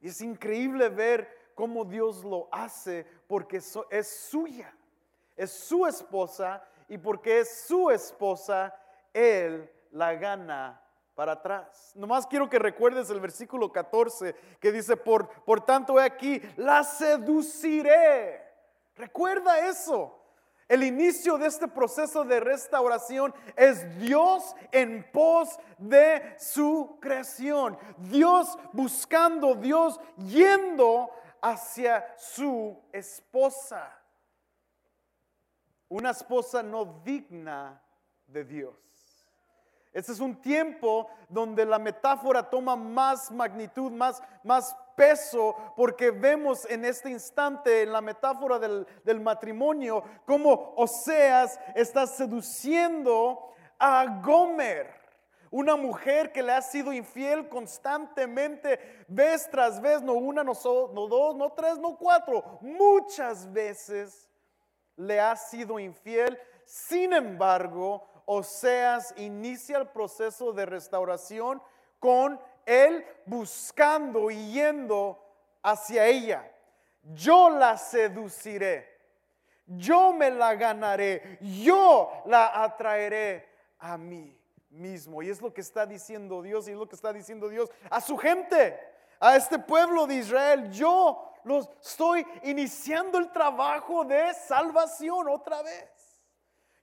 Y es increíble ver cómo Dios lo hace porque es suya, es su esposa y porque es su esposa, Él la gana para atrás. Nomás quiero que recuerdes el versículo 14 que dice, por, por tanto he aquí, la seduciré. Recuerda eso. El inicio de este proceso de restauración es Dios en pos de su creación. Dios buscando, Dios yendo hacia su esposa. Una esposa no digna de Dios. Este es un tiempo donde la metáfora toma más magnitud, más, más peso, porque vemos en este instante, en la metáfora del, matrimonio, cómo Oseas está seduciendo a Gomer. Una mujer que le ha sido infiel constantemente, vez tras vez, no una, no, no dos, no tres, no cuatro, muchas veces le ha sido infiel. Sin embargo, Oseas inicia el proceso de restauración con él buscando y yendo hacia ella. Yo la seduciré, yo me la ganaré, yo la atraeré a mí mismo. Y es lo que está diciendo Dios y es lo que está diciendo Dios a su gente, a este pueblo de Israel. Yo los estoy iniciando el trabajo de salvación otra vez.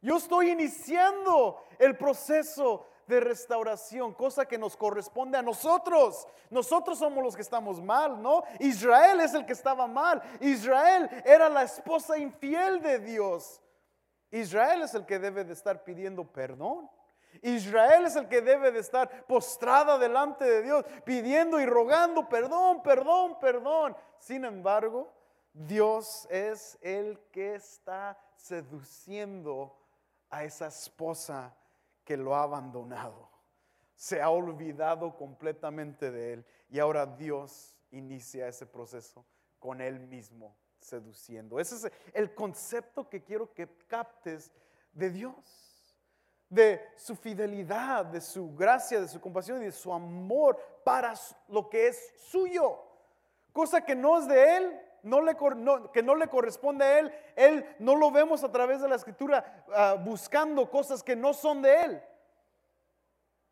Yo estoy iniciando el proceso de restauración, cosa que nos corresponde a nosotros. Nosotros somos los que estamos mal, ¿no? Israel es el que estaba mal. Israel era la esposa infiel de Dios. Israel es el que debe de estar pidiendo perdón. Israel es el que debe de estar postrada delante de Dios, pidiendo y rogando perdón, perdón, perdón. Sin embargo, Dios es el que está seduciendo a esa esposa que lo ha abandonado. Se ha olvidado completamente de él y ahora Dios inicia ese proceso con él mismo seduciendo. Ese es el concepto que quiero que captes de Dios, de su fidelidad, de su gracia, de su compasión y de su amor para lo que es suyo. Cosa que no es de él, que no le corresponde a Él, Él no lo vemos a través de la escritura ah, buscando cosas que no son de Él.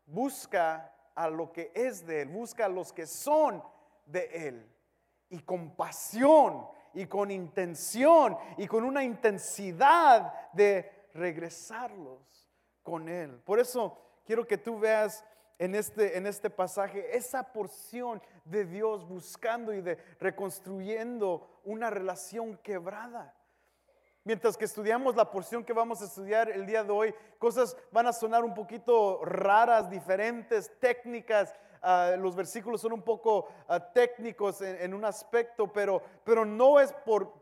Busca a lo que es de Él, busca a los que son de Él. Y con pasión y con intención y con una intensidad de regresarlos con Él. Por eso quiero que tú veas en este, en este pasaje, esa porción de Dios buscando y de reconstruyendo una relación quebrada. Mientras que estudiamos la porción que vamos a estudiar el día de hoy, cosas van a sonar un poquito raras, diferentes, técnicas. Ah, los versículos son un poco ah, técnicos en, en, un aspecto, pero, pero no es por,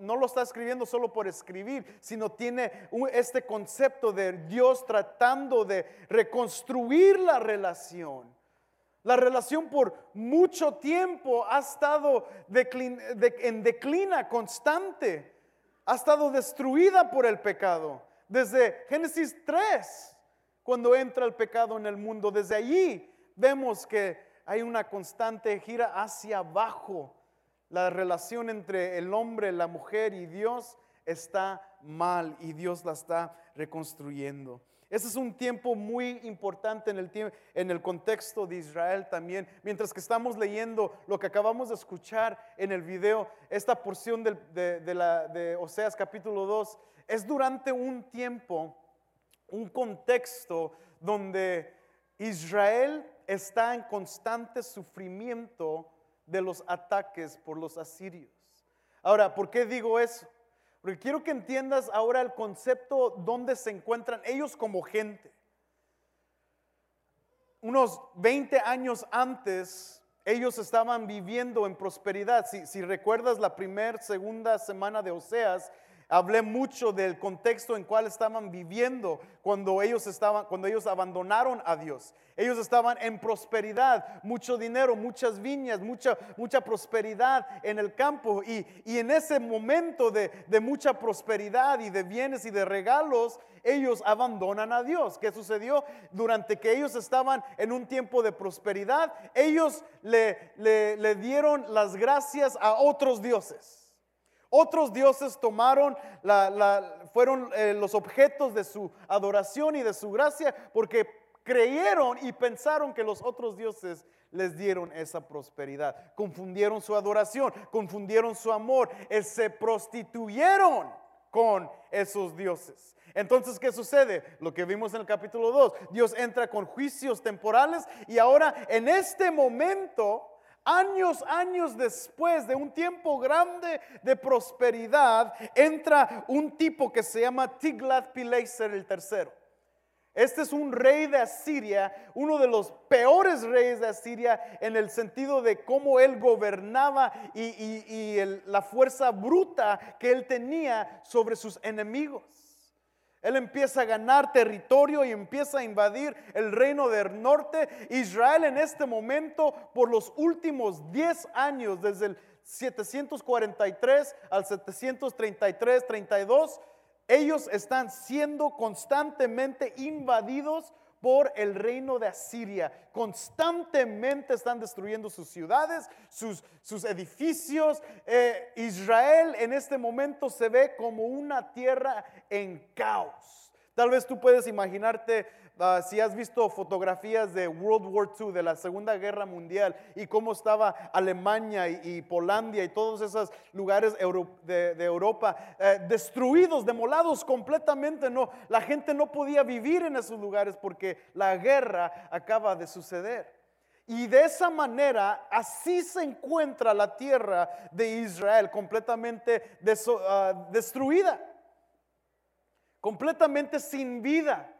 no lo está escribiendo solo por escribir, sino tiene este concepto de Dios tratando de reconstruir la relación. La relación por mucho tiempo ha estado en declina constante, ha estado destruida por el pecado. Desde Génesis 3, cuando entra el pecado en el mundo, desde allí vemos que hay una constante gira hacia abajo la relación entre el hombre, la mujer y Dios está mal y Dios la está reconstruyendo. Ese es un tiempo muy importante en el, en el contexto de Israel también. Mientras que estamos leyendo lo que acabamos de escuchar en el video, esta porción de, de, de Oseas capítulo 2, es durante un tiempo, un contexto donde Israel está en constante sufrimiento de los ataques por los asirios. Ahora, ¿por qué digo eso? Porque quiero que entiendas ahora el concepto donde se encuentran ellos como gente. Unos 20 años antes, ellos estaban viviendo en prosperidad. Si, recuerdas la primera, segunda semana de Oseas, hablé mucho del contexto en cual estaban viviendo cuando ellos estaban cuando ellos abandonaron a Dios. Ellos estaban en prosperidad, mucho dinero, muchas viñas, mucha, mucha prosperidad en el campo. Y, en ese momento de, de mucha prosperidad y de bienes y de regalos, ellos abandonan a Dios. ¿Qué sucedió? Durante que ellos estaban en un tiempo de prosperidad, ellos le, le, dieron las gracias a otros dioses. Otros dioses tomaron, fueron eh, los objetos de su adoración y de su gracia porque creyeron y pensaron que los otros dioses les dieron esa prosperidad. Confundieron su adoración, confundieron su amor, eh, se prostituyeron con esos dioses. Entonces, ¿qué sucede? Lo que vimos en el capítulo 2, Dios entra con juicios temporales y ahora en este momento, años, años después de un tiempo grande de prosperidad, entra un tipo que se llama Tiglath-Pileser el tercero. Este es un rey de Asiria, uno de los peores reyes de Asiria en el sentido de cómo él gobernaba y, la fuerza bruta que él tenía sobre sus enemigos. Él empieza a ganar territorio y empieza a invadir el reino del norte. Israel en este momento, por los últimos 10 años, desde el 743 al 733, 32, ellos están siendo constantemente invadidos por el reino de Asiria. Constantemente están destruyendo sus ciudades, sus, sus edificios. Eh, Israel en este momento se ve como una tierra en caos. Tal vez tú puedes imaginarte Ah, si has visto fotografías de World War II, de la Segunda Guerra Mundial, y cómo estaba Alemania y, Polandia y todos esos lugares de, Europa eh, destruidos, demolados completamente, no, la gente no podía vivir en esos lugares porque la guerra acaba de suceder. Y de esa manera, así se encuentra la tierra de Israel completamente ah, destruida, completamente sin vida.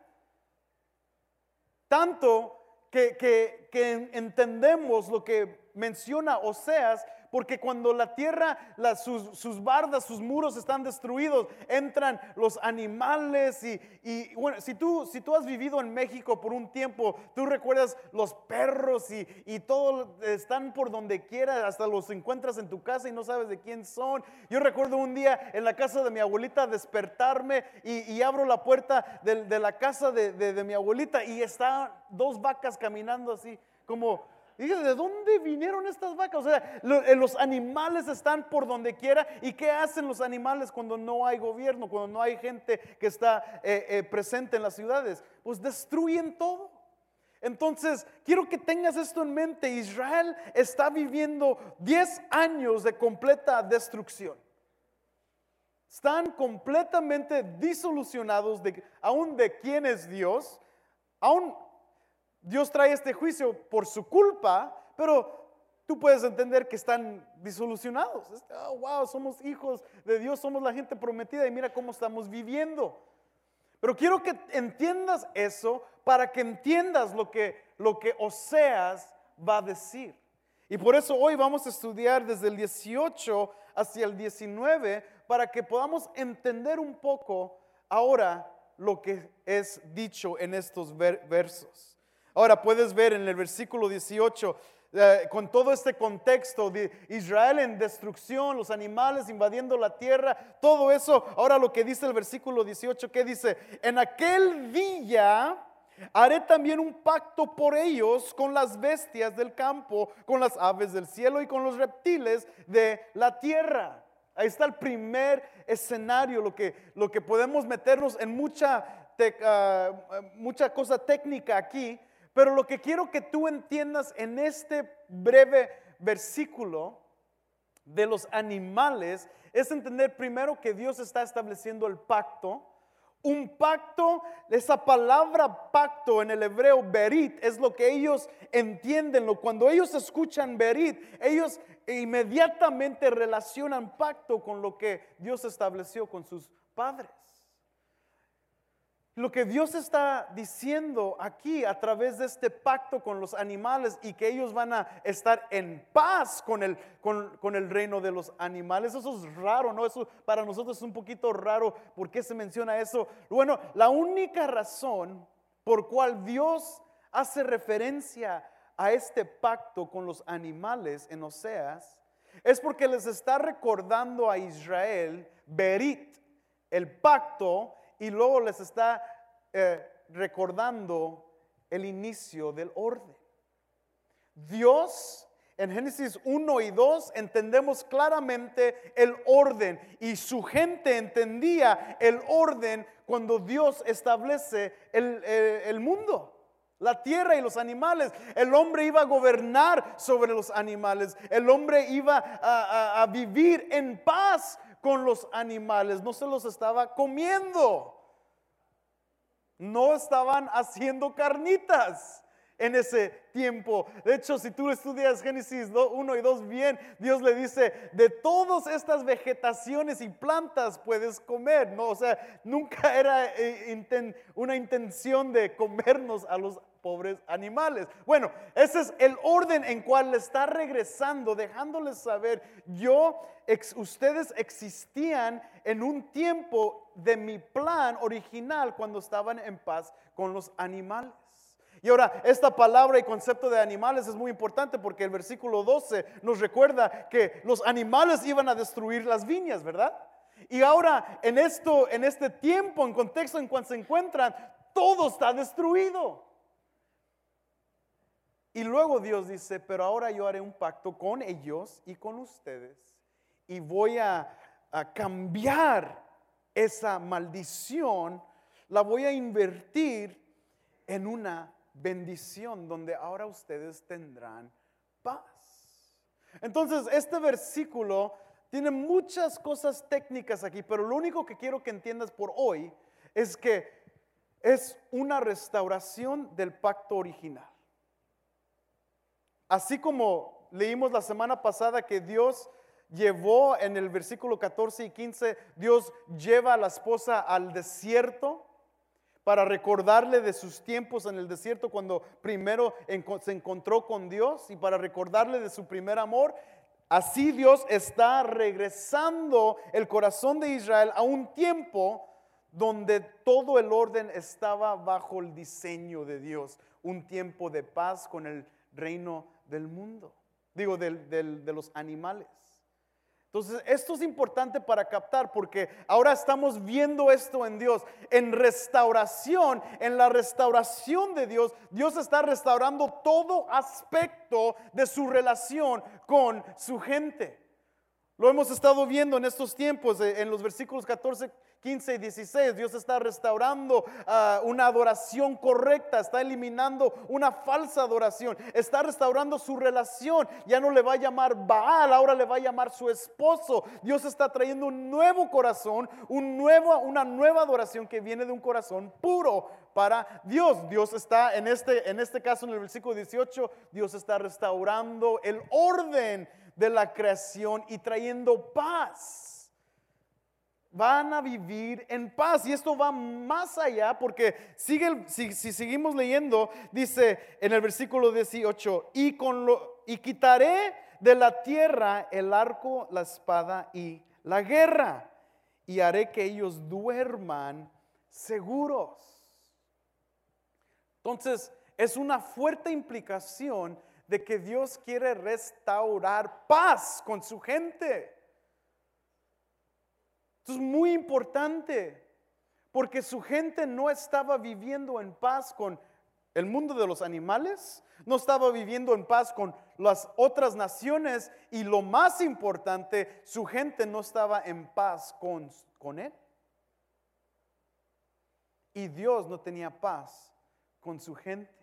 Tanto que, entendemos lo que menciona Oseas porque cuando la tierra, sus, bardas, sus muros están destruidos, entran los animales y, bueno, si tú, si tú has vivido en México por un tiempo, tú recuerdas los perros y, y todo están por donde quiera, hasta los encuentras en tu casa y no sabes de quién son. Yo recuerdo un día en la casa de mi abuelita despertarme y, abro la puerta de, la casa de, de mi abuelita y están dos vacas caminando así como y ¿de dónde vinieron estas vacas? O sea, eh, los animales están por donde quiera. ¿Y qué hacen los animales cuando no hay gobierno, cuando no hay gente que está eh, eh, presente en las ciudades? Pues destruyen todo. Entonces, quiero que tengas esto en mente. Israel está viviendo 10 años de completa destrucción. Están completamente disolucionados de, aún de quién es Dios, aún Dios trae este juicio por su culpa, pero tú puedes entender que están disolucionados. Oh, wow, somos hijos de Dios, somos la gente prometida y mira cómo estamos viviendo. Pero quiero que entiendas eso para que entiendas lo que, lo que Oseas va a decir. Y por eso hoy vamos a estudiar desde el 18 hacia el 19 para que podamos entender un poco ahora lo que es dicho en estos versos. Ahora puedes ver en el versículo 18, eh, con todo este contexto de Israel en destrucción, los animales invadiendo la tierra, todo eso, ahora lo que dice el versículo 18, que dice, en aquel día haré también un pacto por ellos con las bestias del campo, con las aves del cielo y con los reptiles de la tierra. Ahí está el primer escenario, lo que, lo que podemos meternos en mucha, ah, mucha cosa técnica aquí, pero lo que quiero que tú entiendas en este breve versículo de los animales es entender primero que Dios está estableciendo el pacto. Un pacto, esa palabra pacto en el hebreo berit es lo que ellos entienden. Cuando ellos escuchan berit, ellos inmediatamente relacionan pacto con lo que Dios estableció con sus padres. Lo que Dios está diciendo aquí a través de este pacto con los animales y que ellos van a estar en paz con el, con, con el reino de los animales, eso es raro, ¿no? Eso para nosotros es un poquito raro. ¿Por qué se menciona eso? Bueno, la única razón por cual Dios hace referencia a este pacto con los animales en Oseas es porque les está recordando a Israel, Berit, el pacto y luego les está eh, recordando el inicio del orden. Dios, en Génesis 1 y 2, entendemos claramente el orden y su gente entendía el orden cuando Dios establece el, el mundo la tierra y los animales. El hombre iba a gobernar sobre los animales. El hombre iba a, a, vivir en paz con los animales, no se los estaba comiendo. No estaban haciendo carnitas en ese tiempo. De hecho, si tú estudias Génesis 1 y 2 bien, Dios le dice, de todas estas vegetaciones y plantas puedes comer, ¿no? O sea, nunca era eh, una intención de comernos a los pobres animales. Bueno, ese es el orden en cual le está regresando, dejándoles saber, yo, ustedes existían en un tiempo de mi plan original cuando estaban en paz con los animales. Y ahora, esta palabra y concepto de animales es muy importante porque el versículo 12 nos recuerda que los animales iban a destruir las viñas, ¿verdad? Y ahora, en esto, en este tiempo, en contexto en cual se encuentran, todo está destruido. Y luego Dios dice, pero ahora yo haré un pacto con ellos y con ustedes y voy a, cambiar esa maldición, la voy a invertir en una bendición donde ahora ustedes tendrán paz. Entonces, este versículo tiene muchas cosas técnicas aquí, pero lo único que quiero que entiendas por hoy es que es una restauración del pacto original. Así como leímos la semana pasada que Dios llevó en el versículo 14 y 15, Dios lleva a la esposa al desierto para recordarle de sus tiempos en el desierto cuando primero se encontró con Dios y para recordarle de su primer amor. Así Dios está regresando el corazón de Israel a un tiempo donde todo el orden estaba bajo el diseño de Dios, un tiempo de paz con el reino del mundo, digo, de los animales. Entonces, esto es importante para captar porque ahora estamos viendo esto en Dios, en restauración, en la restauración de Dios. Dios está restaurando todo aspecto de su relación con su gente. Lo hemos estado viendo en estos tiempos, eh, en los versículos 14 15 y 16, Dios está restaurando ah, una adoración correcta, está eliminando una falsa adoración, está restaurando su relación. Ya no le va a llamar Baal, ahora le va a llamar su esposo. Dios está trayendo un nuevo corazón, un nuevo, una nueva adoración que viene de un corazón puro para Dios. Dios está en este, en este caso, en el versículo 18, Dios está restaurando el orden de la creación y trayendo paz van a vivir en paz. Y esto va más allá porque sigue, si, seguimos leyendo, dice en el versículo 18, y, con lo, y quitaré de la tierra el arco, la espada y la guerra, y haré que ellos duerman seguros. Entonces, es una fuerte implicación de que Dios quiere restaurar paz con su gente. Esto es muy importante porque su gente no estaba viviendo en paz con el mundo de los animales, no estaba viviendo en paz con las otras naciones y lo más importante, su gente no estaba en paz con, con él. Y Dios no tenía paz con su gente.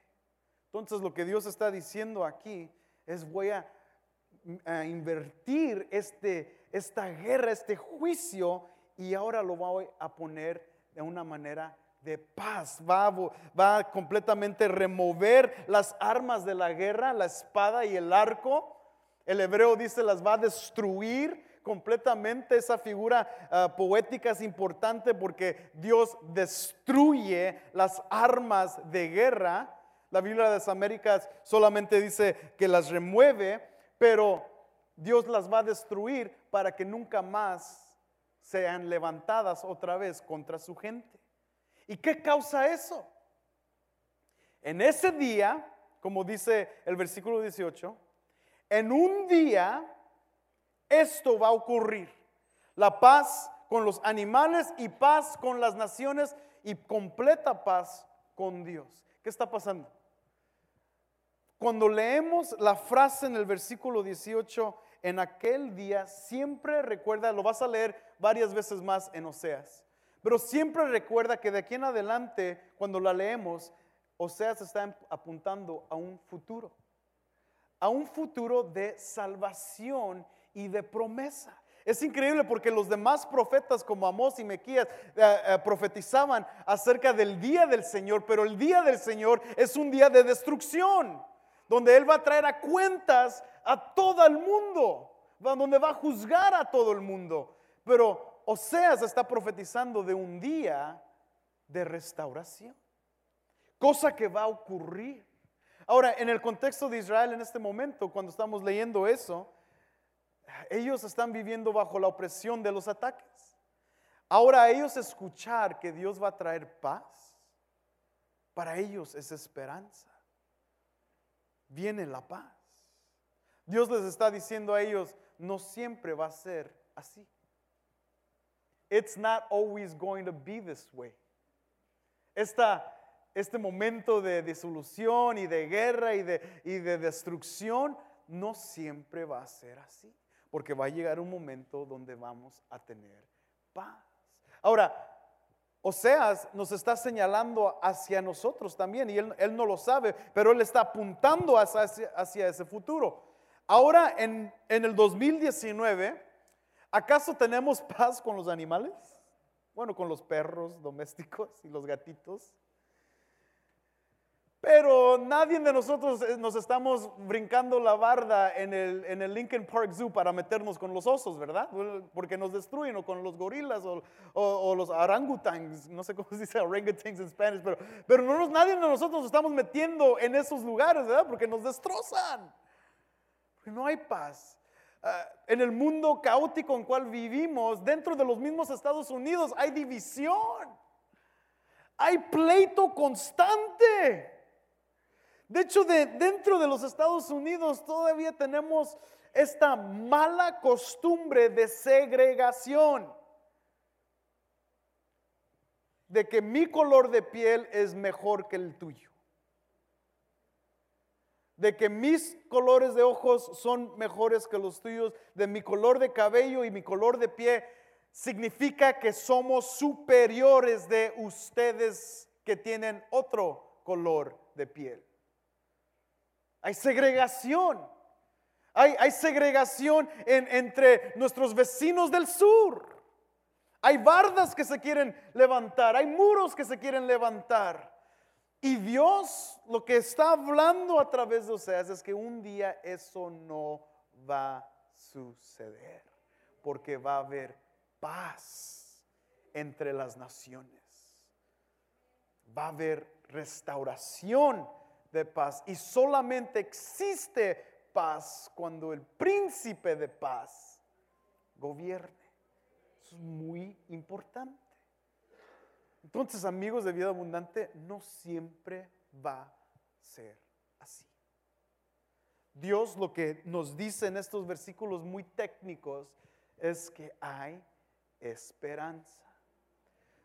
Entonces lo que Dios está diciendo aquí es voy a, invertir este, esta guerra, este juicio, y ahora lo voy a poner de una manera de paz. Va, va a completamente remover las armas de la guerra, la espada y el arco. El hebreo dice las va a destruir completamente. Esa figura ah, poética es importante porque Dios destruye las armas de guerra. La Biblia de las Américas solamente dice que las remueve, pero Dios las va a destruir para que nunca más sean levantadas otra vez contra su gente. ¿Y qué causa eso? En ese día, como dice el versículo 18, en un día esto va a ocurrir. La paz con los animales y paz con las naciones y completa paz con Dios. ¿Qué está pasando? Cuando leemos la frase en el versículo 18, en aquel día, siempre recuerda, lo vas a leer varias veces más en Oseas, pero siempre recuerda que de aquí en adelante, cuando la leemos, Oseas está apuntando a un futuro, a un futuro de salvación y de promesa. Es increíble porque los demás profetas como Amós y Mequías eh, eh, profetizaban acerca del día del Señor, pero el día del Señor es un día de destrucción, donde Él va a traer a cuentas a todo el mundo, donde va a juzgar a todo el mundo. Pero Oseas está profetizando de un día de restauración, cosa que va a ocurrir. Ahora, en el contexto de Israel en este momento, cuando estamos leyendo eso, ellos están viviendo bajo la opresión de los ataques. Ahora ellos escuchar que Dios va a traer paz, para ellos es esperanza. Viene la paz. Dios les está diciendo a ellos, no siempre va a ser así. It's not always going to be this way. este momento de disolución y de guerra y de, y de destrucción no siempre va a ser así porque va a llegar un momento donde vamos a tener paz. Ahora, Oseas nos está señalando hacia nosotros también y él, no lo sabe, pero él está apuntando hacia, ese futuro. Ahora en, en el 2019, ¿acaso tenemos paz con los animales? Bueno, con los perros domésticos y los gatitos. Pero nadie de nosotros eh, nos estamos brincando la barda en el, en el, Lincoln Park Zoo para meternos con los osos, ¿verdad? Porque nos destruyen, o con los gorilas, o, o, los orangutans, no sé cómo se dice orangutans en español, pero, pero no nadie de nosotros nos estamos metiendo en esos lugares, ¿verdad? Porque nos destrozan. Porque no hay paz. Ah, en el mundo caótico en cual vivimos, dentro de los mismos Estados Unidos, hay división. Hay pleito constante. De hecho, de, dentro de los Estados Unidos todavía tenemos esta mala costumbre de segregación. De que mi color de piel es mejor que el tuyo. De que mis colores de ojos son mejores que los tuyos. De mi color de cabello y mi color de pie significa que somos superiores de ustedes que tienen otro color de piel. Hay segregación. Hay, segregación entre nuestros vecinos del sur. Hay bardas que se quieren levantar. Hay muros que se quieren levantar. Y Dios lo que está hablando a través de Oseas es que un día eso no va a suceder. Porque va a haber paz entre las naciones. Va a haber restauración de paz. Y solamente existe paz cuando el príncipe de paz gobierne. Es muy importante. Entonces, amigos de vida abundante, no siempre va a ser así. Dios lo que nos dice en estos versículos muy técnicos es que hay esperanza.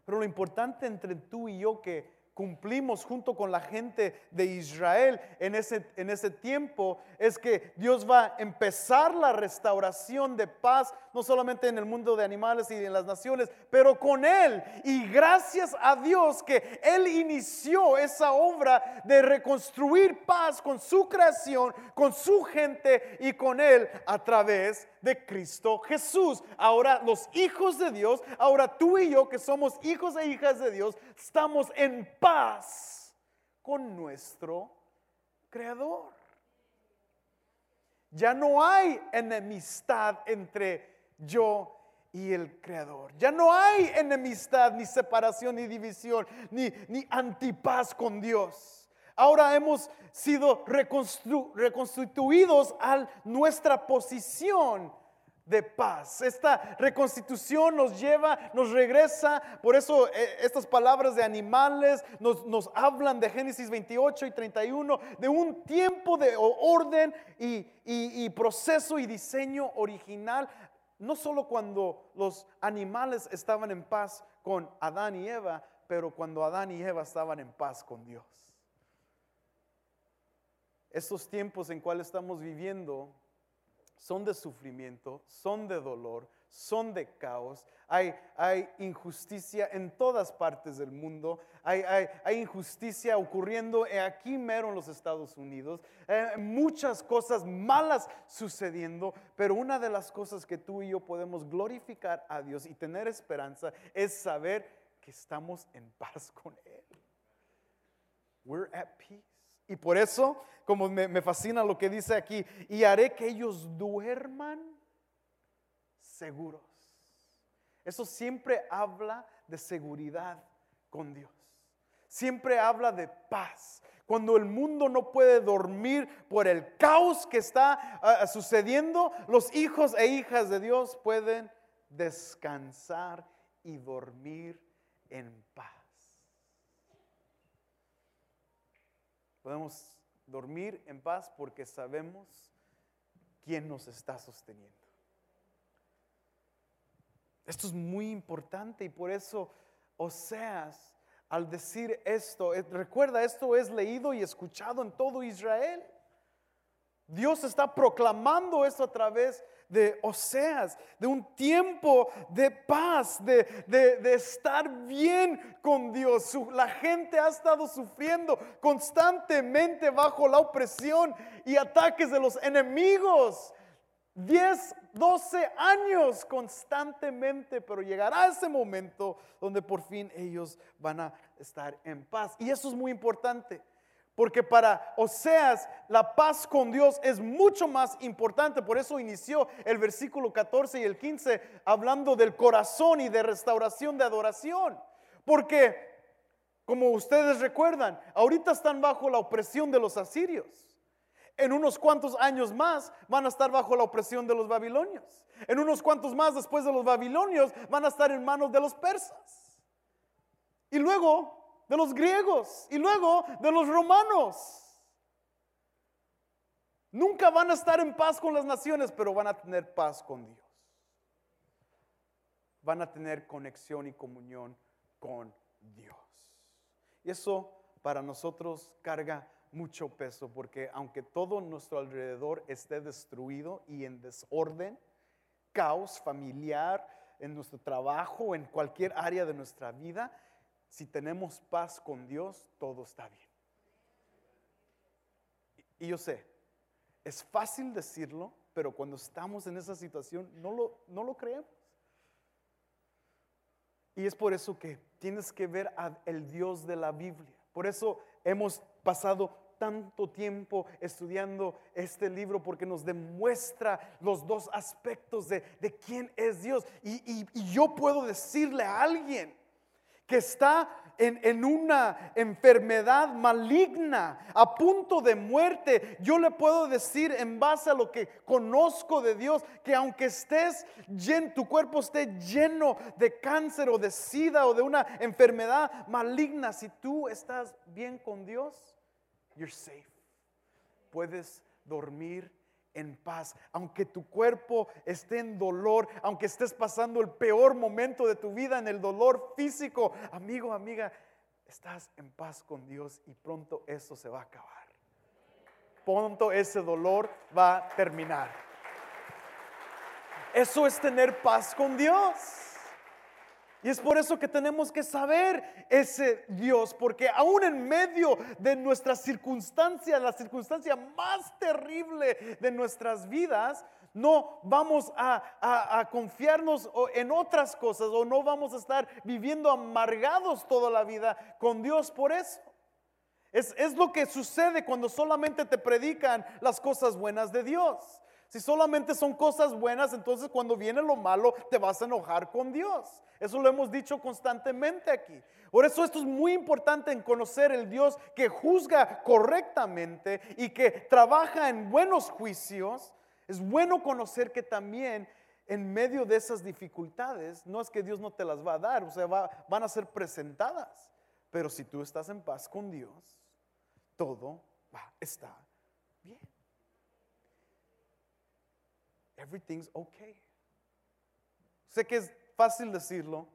Pero lo importante entre tú y yo que cumplimos junto con la gente de Israel en ese, en ese tiempo es que Dios va a empezar la restauración de paz, no solamente en el mundo de animales y en las naciones, pero con Él. Y gracias a Dios que Él inició esa obra de reconstruir paz con su creación, con su gente y con Él a través de Cristo Jesús. Ahora los hijos de Dios, ahora tú y yo que somos hijos e hijas de Dios, estamos en paz con nuestro Creador. Ya no hay enemistad entre yo y el Creador. Ya no hay enemistad, ni separación, ni división, ni, ni antipaz con Dios. Ahora hemos sido reconstituidos a nuestra posición de paz. Esta reconstitución nos lleva, nos regresa. Por eso eh, estas palabras de animales nos, nos, hablan de Génesis 28 y 31, de un tiempo de orden y, y proceso y diseño original. No solo cuando los animales estaban en paz con Adán y Eva, pero cuando Adán y Eva estaban en paz con Dios. Estos tiempos en cuales estamos viviendo son de sufrimiento, son de dolor, son de caos. Hay, injusticia en todas partes del mundo. Hay, hay, injusticia ocurriendo aquí mero en los Estados Unidos. Eh, muchas cosas malas sucediendo. Pero una de las cosas que tú y yo podemos glorificar a Dios y tener esperanza es saber que estamos en paz con Él. We're at peace. Y por eso, como me, fascina lo que dice aquí, y haré que ellos duerman seguros. Eso siempre habla de seguridad con Dios. Siempre habla de paz. Cuando el mundo no puede dormir por el caos que está ah, ah, sucediendo, los hijos e hijas de Dios pueden descansar y dormir en paz. Podemos dormir en paz porque sabemos quién nos está sosteniendo. Esto es muy importante y por eso Oseas, al decir esto, recuerda, esto es leído y escuchado en todo Israel. Dios está proclamando esto a través de Oseas, de un tiempo de paz, de, de, estar bien con Dios. la gente ha estado sufriendo constantemente bajo la opresión y ataques de los enemigos. 10, 12 años constantemente, pero llegará ese momento donde por fin ellos van a estar en paz. Y eso es muy importante. Porque para Oseas la paz con Dios es mucho más importante. Por eso inició el versículo 14 y el 15 hablando del corazón y de restauración de adoración. Porque, como ustedes recuerdan, ahorita están bajo la opresión de los asirios. En unos cuantos años más van a estar bajo la opresión de los babilonios. En unos cuantos más después de los babilonios van a estar en manos de los persas. Y luego de los griegos y luego de los romanos. Nunca van a estar en paz con las naciones, pero van a tener paz con Dios. Van a tener conexión y comunión con Dios. Y eso para nosotros carga mucho peso, porque aunque todo nuestro alrededor esté destruido y en desorden, caos familiar, en nuestro trabajo, en cualquier área de nuestra vida, si tenemos paz con Dios, todo está bien. Y yo sé, es fácil decirlo, pero cuando estamos en esa situación no lo, no lo creemos. Y es por eso que tienes que ver al Dios de la Biblia. Por eso hemos pasado tanto tiempo estudiando este libro porque nos demuestra los dos aspectos de, quién es Dios. y yo puedo decirle a alguien, que está en, una enfermedad maligna, a punto de muerte, yo le puedo decir en base a lo que conozco de Dios, que aunque estés lleno, tu cuerpo esté lleno de cáncer o de sida o de una enfermedad maligna, si tú estás bien con Dios, you're safe. Puedes dormir en paz, aunque tu cuerpo esté en dolor, aunque estés pasando el peor momento de tu vida en el dolor físico, amigo, amiga, estás en paz con Dios y pronto eso se va a acabar. Pronto ese dolor va a terminar. Eso es tener paz con Dios. Y es por eso que tenemos que saber ese Dios, porque aún en medio de nuestras circunstancias, la circunstancia más terrible de nuestras vidas, no vamos a, confiarnos en otras cosas o no vamos a estar viviendo amargados toda la vida con Dios por eso. Es, es lo que sucede cuando solamente te predican las cosas buenas de Dios. Si solamente son cosas buenas, entonces cuando viene lo malo te vas a enojar con Dios. Eso lo hemos dicho constantemente aquí. Por eso esto es muy importante en conocer el Dios que juzga correctamente y que trabaja en buenos juicios. Es bueno conocer que también en medio de esas dificultades, no es que Dios no te las va a dar, o sea, van a ser presentadas. Pero si tú estás en paz con Dios, todo va a estar bien. Everything's okay. Sé que es fácil decirlo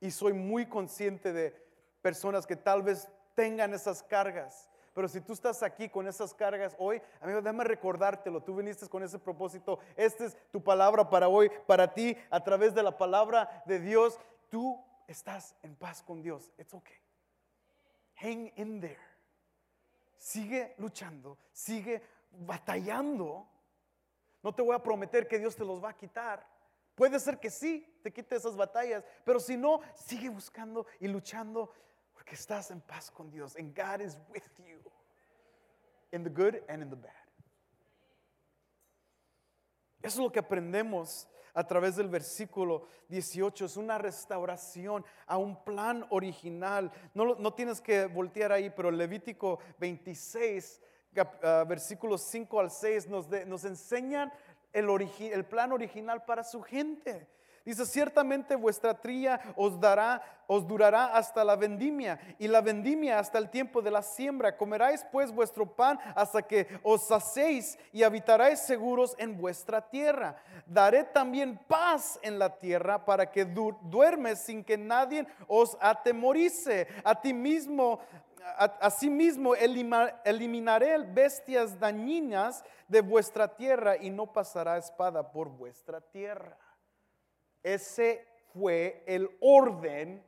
y soy muy consciente de personas que tal vez tengan esas cargas. Pero si tú estás aquí con esas cargas hoy, amigo, déjame recordártelo. Tú viniste con ese propósito. Esta es tu palabra para hoy, para ti, a través de la palabra de Dios. Tú estás en paz con Dios. It's okay. Hang in there. Sigue luchando, sigue batallando no te voy a prometer que Dios te los va a quitar. Puede ser que sí, te quite esas batallas, pero si no, sigue buscando y luchando porque estás en paz con Dios. And God is with you in the good and in the bad. Eso es lo que aprendemos a través del versículo 18. Es una restauración a un plan original. No, no tienes que voltear ahí, pero Levítico 26 Ah, versículos 5 al 6 nos, enseñan el, plan original para su gente. Dice, ciertamente vuestra tría os dará, os durará hasta la vendimia y la vendimia hasta el tiempo de la siembra. Comeráis pues vuestro pan hasta que os hacéis y habitaréis seguros en vuestra tierra. Daré también paz en la tierra para que duermes sin que nadie os atemorice. A ti mismo Asimismo, eliminaré bestias dañinas de vuestra tierra y no pasará espada por vuestra tierra. Ese fue el orden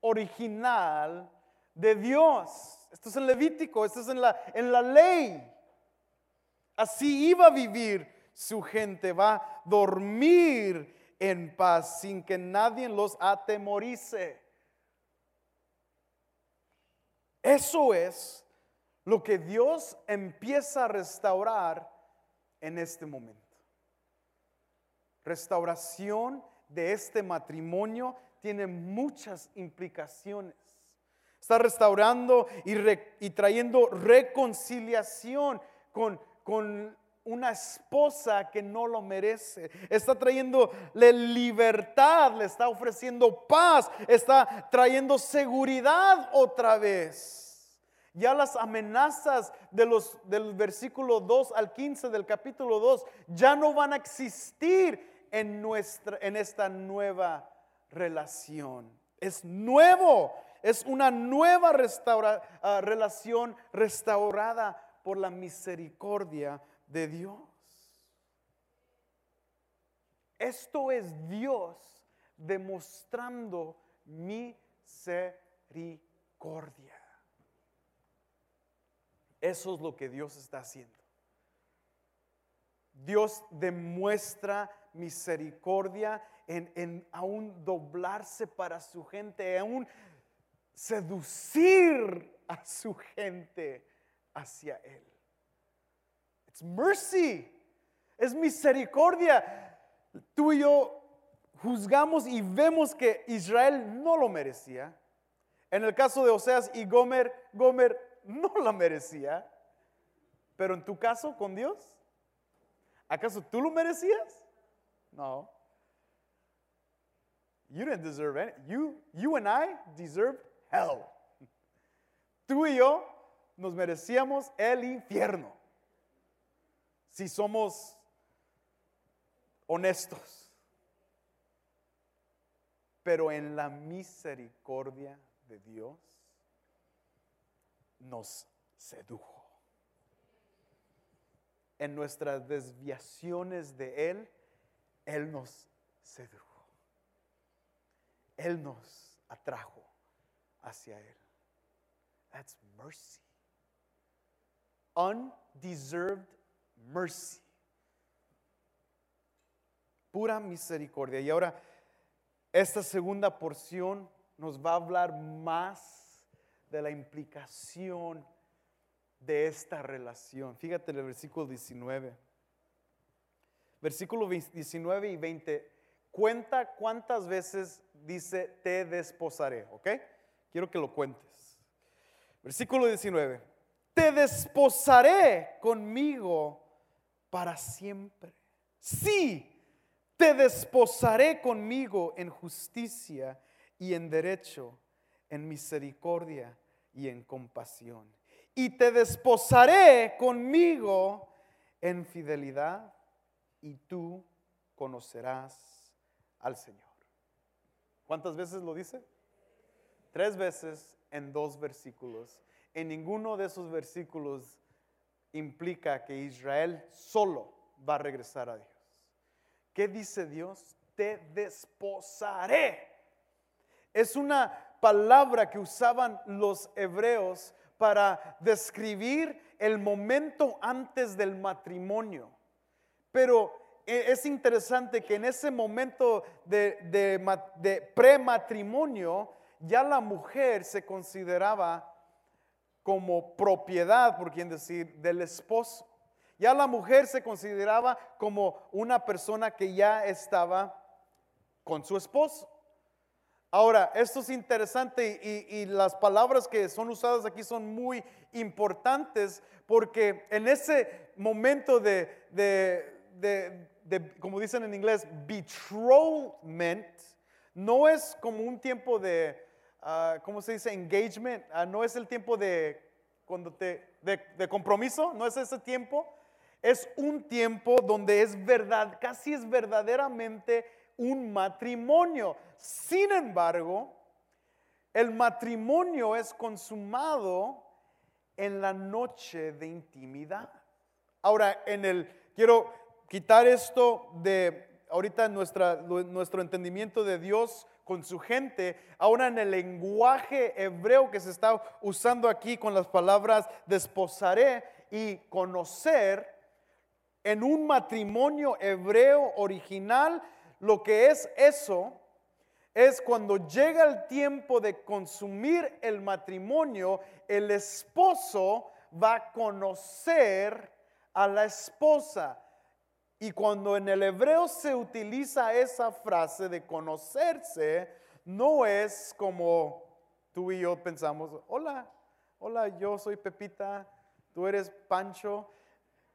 original de Dios. Esto es en Levítico, esto es en la, en la ley. Así iba a vivir su gente, va a dormir en paz sin que nadie los atemorice. Eso es lo que Dios empieza a restaurar en este momento. Restauración de este matrimonio tiene muchas implicaciones. Está restaurando y, trayendo reconciliación con, con una esposa que no lo merece. Está trayendo libertad, le está ofreciendo paz, está trayendo seguridad otra vez. Ya las amenazas de los, del versículo 2 al 15 del capítulo 2 ya no van a existir en, nuestra, en esta nueva relación. Es nuevo, es una nueva restaura, ah, relación restaurada por la misericordia de Dios. Esto es Dios demostrando misericordia. Eso es lo que Dios está haciendo. Dios demuestra misericordia en, en aún doblarse para su gente, aún seducir a su gente hacia Él. It's mercy. Es misericordia. Tú y yo juzgamos y vemos que Israel no lo merecía. En el caso de Oseas y Gomer, Gomer no lo merecía. Pero en tu caso con Dios, ¿acaso tú lo merecías? No. You didn't deserve it. You, you and I deserved hell. Tú y yo nos merecíamos el infierno si somos honestos. Pero en la misericordia de Dios nos sedujo. En nuestras desviaciones de Él, Él nos sedujo. Él nos atrajo hacia Él. That's mercy. Undeserved mercy. Pura misericordia. Y ahora, esta segunda porción nos va a hablar más de la implicación de esta relación. Fíjate en el versículo 19. versículo 19 y 20, cuenta cuántas veces dice te desposaré, ¿ok? Quiero que lo cuentes. Versículo 19, te desposaré conmigo para siempre. Sí, te desposaré conmigo en justicia y en derecho, en misericordia y en compasión. Y te desposaré conmigo en fidelidad y tú conocerás al Señor. ¿Cuántas veces lo dice? Tres veces en dos versículos. En ninguno de esos versículos implica que Israel solo va a regresar a Dios. ¿Qué dice Dios? Te desposaré. Es una palabra que usaban los hebreos para describir el momento antes del matrimonio. Pero e, es interesante que en ese momento de, de, prematrimonio ya la mujer se consideraba como propiedad, por quien decir, del esposo. Ya la mujer se consideraba como una persona que ya estaba con su esposo. Ahora, esto es interesante y, las palabras que son usadas aquí son muy importantes porque en ese momento de, como dicen en inglés, betrothment, no es como un tiempo de, uh, ¿cómo se dice? Engagement, ah, no es el tiempo de, cuando te, de compromiso, no es ese tiempo es un tiempo donde es verdad, casi es verdaderamente un matrimonio. Sin embargo, el matrimonio es consumado en la noche de intimidad. Ahora, en el, quiero quitar esto de ahorita nuestra, nuestro entendimiento de Dios con su gente, ahora en el lenguaje hebreo que se está usando aquí con las palabras desposaré y conocer, en un matrimonio hebreo original, lo que es eso es cuando llega el tiempo de consumir el matrimonio, el esposo va a conocer a la esposa. Y cuando en el hebreo se utiliza esa frase de conocerse, no es como tú y yo pensamos, hola, hola, yo soy Pepita, tú eres Pancho,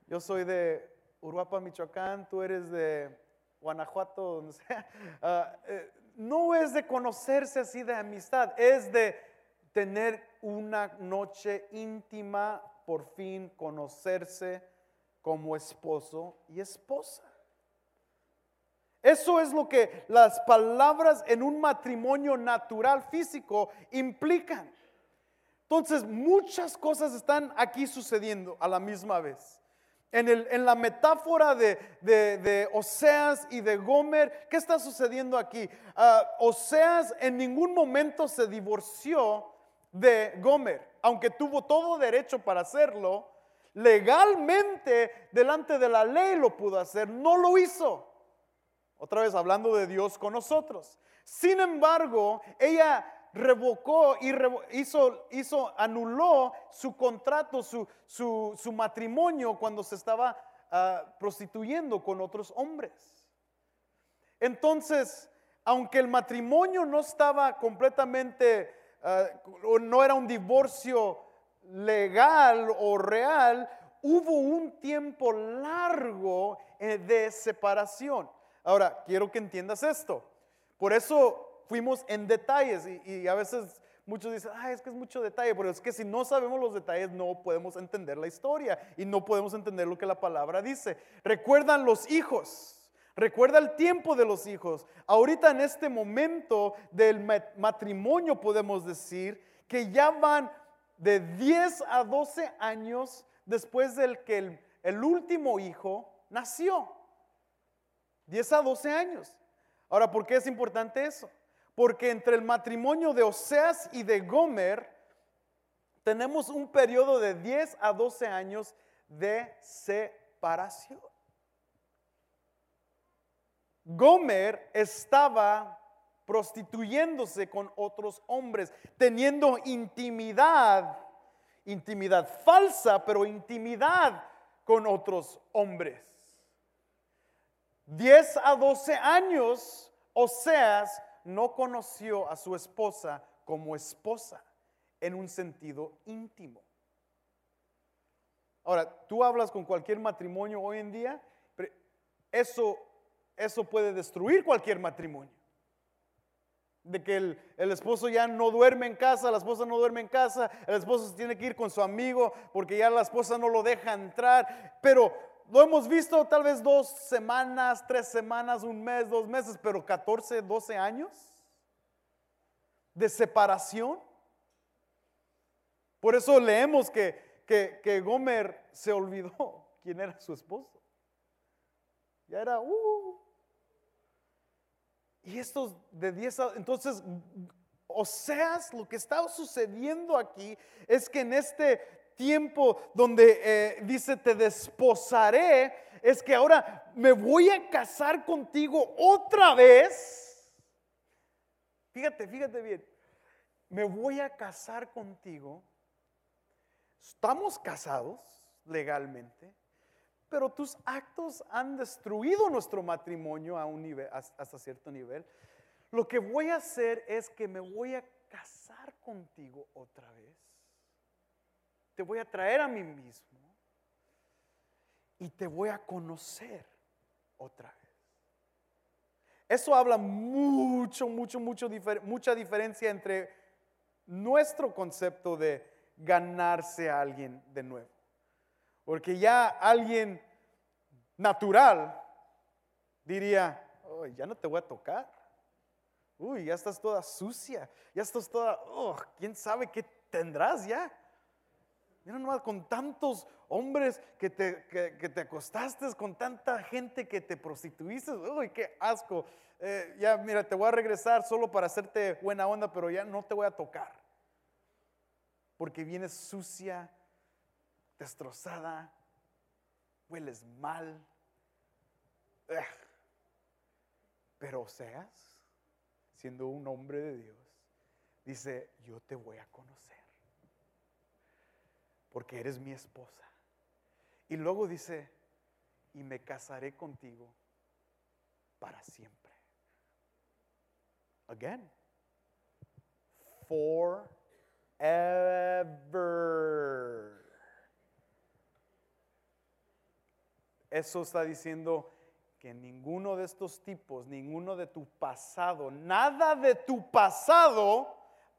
yo soy de Uruapa, Michoacán, tú eres de Guanajuato, donde sea. Ah, eh, no es de conocerse así de amistad, es de tener una noche íntima, por fin conocerse como esposo y esposa. Eso es lo que las palabras en un matrimonio natural físico implican. Entonces, muchas cosas están aquí sucediendo a la misma vez. En, la metáfora de, Oseas y de Gomer, ¿qué está sucediendo aquí? Ah, Oseas en ningún momento se divorció de Gomer, aunque tuvo todo derecho para hacerlo, legalmente delante de la ley lo pudo hacer, no lo hizo. Otra vez hablando de Dios con nosotros. Sin embargo, ella revocó y hizo, hizo, anuló su contrato, su, su, matrimonio cuando se estaba ah, prostituyendo con otros hombres. Entonces, aunque el matrimonio no estaba completamente, ah, no era un divorcio legal o real, hubo un tiempo largo eh, de separación. Ahora, quiero que entiendas esto. Por eso fuimos en detalles y, a veces muchos dicen, ah, es que es mucho detalle, pero es que si no sabemos los detalles no podemos entender la historia y no podemos entender lo que la palabra dice. Recuerdan los hijos, recuerda el tiempo de los hijos. Ahorita en este momento del matrimonio podemos decir que ya van de 10 a 12 años después del que el, el último hijo nació. 10 a 12 años. Ahora, ¿por qué es importante eso? porque entre el matrimonio de Oseas y de Gomer tenemos un periodo de 10 a 12 años de separación. Gomer estaba prostituyéndose con otros hombres, teniendo intimidad, intimidad falsa, pero intimidad con otros hombres. 10 a 12 años, Oseas no conoció a su esposa como esposa en un sentido íntimo. Ahora, tú hablas con cualquier matrimonio hoy en día, eso, eso puede destruir cualquier matrimonio. De que el, el, esposo ya no duerme en casa, la esposa no duerme en casa, el esposo tiene que ir con su amigo porque ya la esposa no lo deja entrar. Pero lo hemos visto tal vez dos semanas, tres semanas, un mes, dos meses, pero 14, 12 años de separación. Por eso leemos que, que, que Gomer se olvidó quién era su esposo. Ya era, uh. Y estos de 10 entonces, Oseas, lo que está sucediendo aquí es que en este tiempo donde eh, dice te desposaré, es que ahora me voy a casar contigo otra vez. Fíjate, fíjate bien, me voy a casar contigo. Estamos casados legalmente, pero tus actos han destruido nuestro matrimonio a un nivel, hasta cierto nivel. Lo que voy a hacer es que me voy a casar contigo otra vez. Te voy a traer a mí mismo y te voy a conocer otra vez. Eso habla mucho, mucho, mucho, mucha diferencia entre nuestro concepto de ganarse a alguien de nuevo. Porque ya alguien natural diría, ya no te voy a tocar. Uy, ya estás toda sucia, ya estás toda, oh, quién sabe qué tendrás ya. Mira nomás, con tantos hombres que te, que, te acostaste, con tanta gente que te prostituiste. Uy, qué asco. Eh, ya, mira, te voy a regresar solo para hacerte buena onda, pero ya no te voy a tocar. Porque vienes sucia, destrozada, hueles mal. Pero seas, siendo un hombre de Dios, dice, yo te voy a conocer, porque eres mi esposa. Y luego dice, y me casaré contigo para siempre. Again, forever. Eso está diciendo que ninguno de estos tipos, ninguno de tu pasado, nada de tu pasado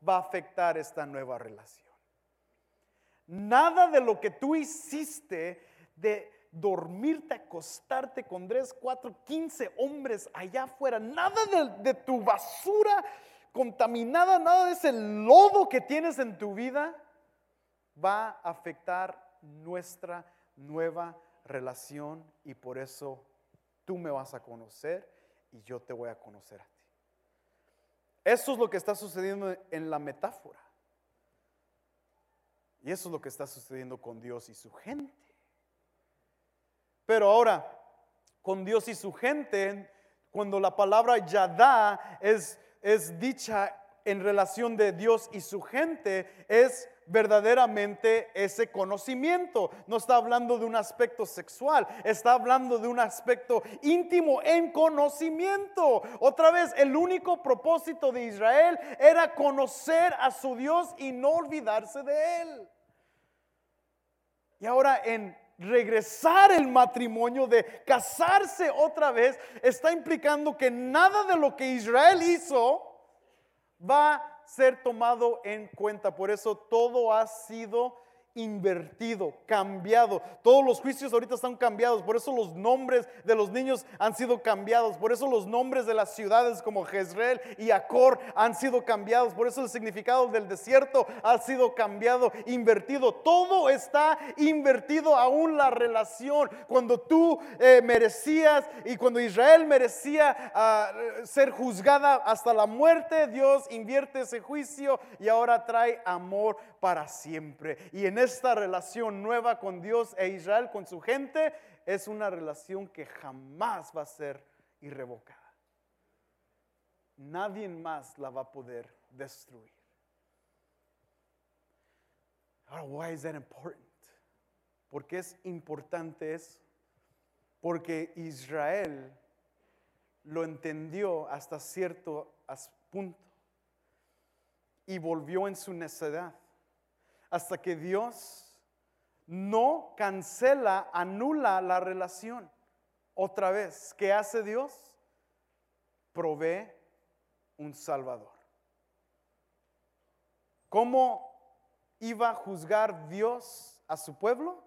va a afectar esta nueva relación. Nada de lo que tú hiciste de dormirte, acostarte con tres, cuatro, quince hombres allá afuera, nada de, de tu basura contaminada, nada de ese lodo que tienes en tu vida va a afectar nuestra nueva relación y por eso tú me vas a conocer y yo te voy a conocer a ti. Eso es lo que está sucediendo en la metáfora. Y eso es lo que está sucediendo con Dios y su gente. Pero ahora, con Dios y su gente, cuando la palabra Yadá es, es dicha en relación de Dios y su gente, es verdaderamente ese conocimiento. No está hablando de un aspecto sexual, está hablando de un aspecto íntimo en conocimiento. Otra vez, el único propósito de Israel era conocer a su Dios y no olvidarse de él. Y ahora en regresar el matrimonio, de casarse otra vez, está implicando que nada de lo que Israel hizo va ser tomado en cuenta. Por eso todo ha sido invertido, cambiado. Todos los juicios ahorita están cambiados. Por eso los nombres de los niños han sido cambiados. Por eso los nombres de las ciudades como Jezreel y Acor han sido cambiados. Por eso el significado del desierto ha sido cambiado, invertido. Todo está invertido aún la relación. Cuando tú eh, merecías y cuando Israel merecía ah, ser juzgada hasta la muerte, Dios invierte ese juicio y ahora trae amor para siempre. Y en esta relación nueva con Dios e Israel, con su gente, es una relación que jamás va a ser irrevocada. Nadie más la va a poder destruir. Ahora, why is that important? ¿Por qué es importante eso? Porque Israel lo entendió hasta cierto punto y volvió en su necedad. Hasta que Dios no cancela, anula la relación. Otra vez, ¿qué hace Dios? Provee un Salvador. ¿Cómo iba a juzgar Dios a su pueblo?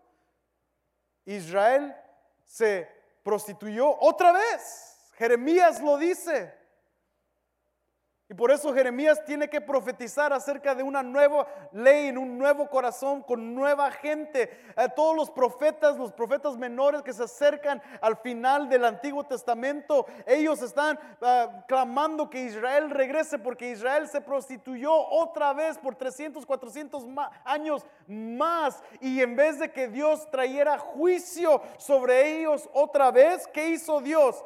Israel se prostituyó otra vez. Jeremías lo dice. Y por eso Jeremías tiene que profetizar acerca de una nueva ley, en un nuevo corazón, con nueva gente. A todos los profetas, los profetas menores que se acercan al final del Antiguo Testamento, ellos están ah, clamando que Israel regrese porque Israel se prostituyó otra vez por 300, 400 ma- años más. Y en vez de que Dios trayera juicio sobre ellos otra vez, ¿qué hizo Dios?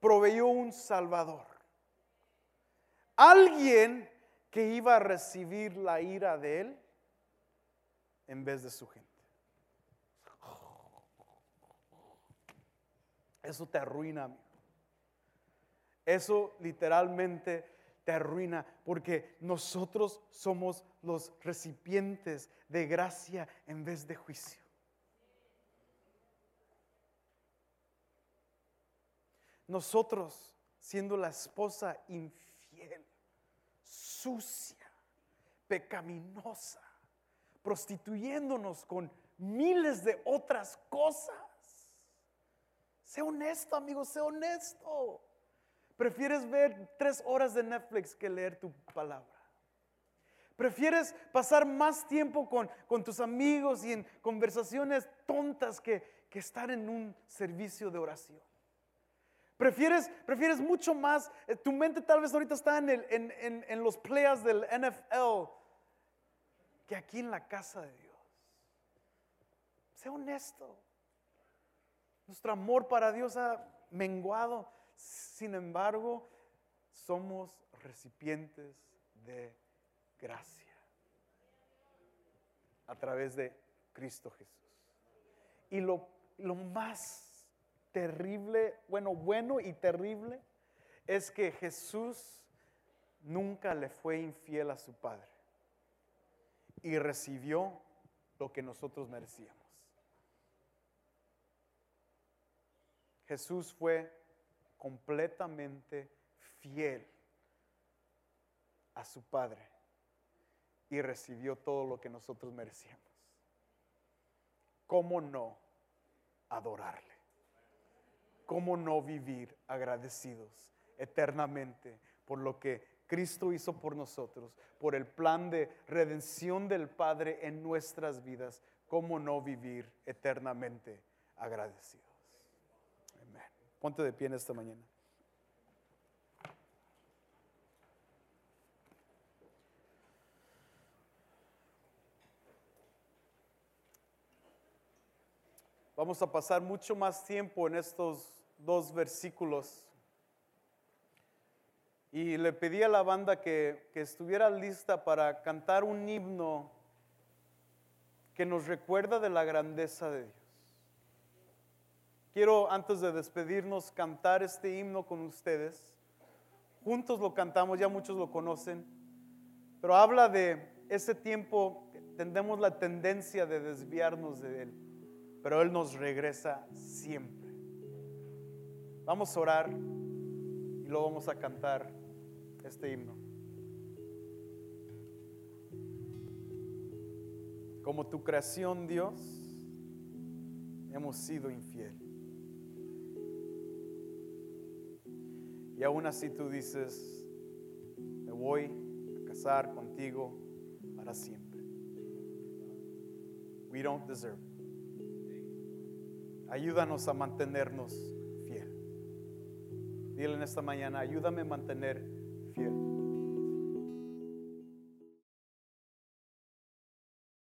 Proveyó un Salvador. Alguien que iba a recibir la ira de él en vez de su gente. Eso te arruina, amigo. Eso literalmente te arruina porque nosotros somos los recipientes de gracia en vez de juicio. Nosotros, siendo la esposa infiel, sucia, pecaminosa, prostituyéndonos con miles de otras cosas. Sé honesto, amigo, sé honesto. Prefieres ver tres horas de Netflix que leer tu palabra. Prefieres pasar más tiempo con, con tus amigos y en conversaciones tontas que, que estar en un servicio de oración. Prefieres, prefieres mucho más, eh, tu mente tal vez ahorita está en, el- en- en- los playas del NFL que aquí en la casa de Dios. Sé honesto. Nuestro amor para Dios ha menguado. Sin embargo, somos recipientes de gracia a través de Cristo Jesús. Y lo, lo más terrible, bueno, bueno y terrible, es que Jesús nunca le fue infiel a su Padre y recibió lo que nosotros merecíamos. Jesús fue completamente fiel a su Padre y recibió todo lo que nosotros merecíamos. ¿Cómo no adorarle? ¿Cómo no vivir agradecidos eternamente por lo que Cristo hizo por nosotros, por el plan de redención del Padre en nuestras vidas? ¿Cómo no vivir eternamente agradecidos? Ponte de pie en esta mañana. Vamos a pasar mucho más tiempo en estos dos versículos. Y le pedí a la banda que, que estuviera lista para cantar un himno que nos recuerda de la grandeza de Dios. Quiero, antes de despedirnos, cantar este himno con ustedes. Juntos lo cantamos, ya muchos lo conocen, pero habla de ese tiempo, que tendemos la tendencia de desviarnos de Él, pero Él nos regresa siempre. Vamos a orar y luego vamos a cantar este himno. Como tu creación, Dios, hemos sido infiel. Y aún así tú dices, me voy a casar contigo para siempre. We don't deserve. it. Ayúdanos a mantenernos fiel. Dile en esta mañana, ayúdame a mantener fiel.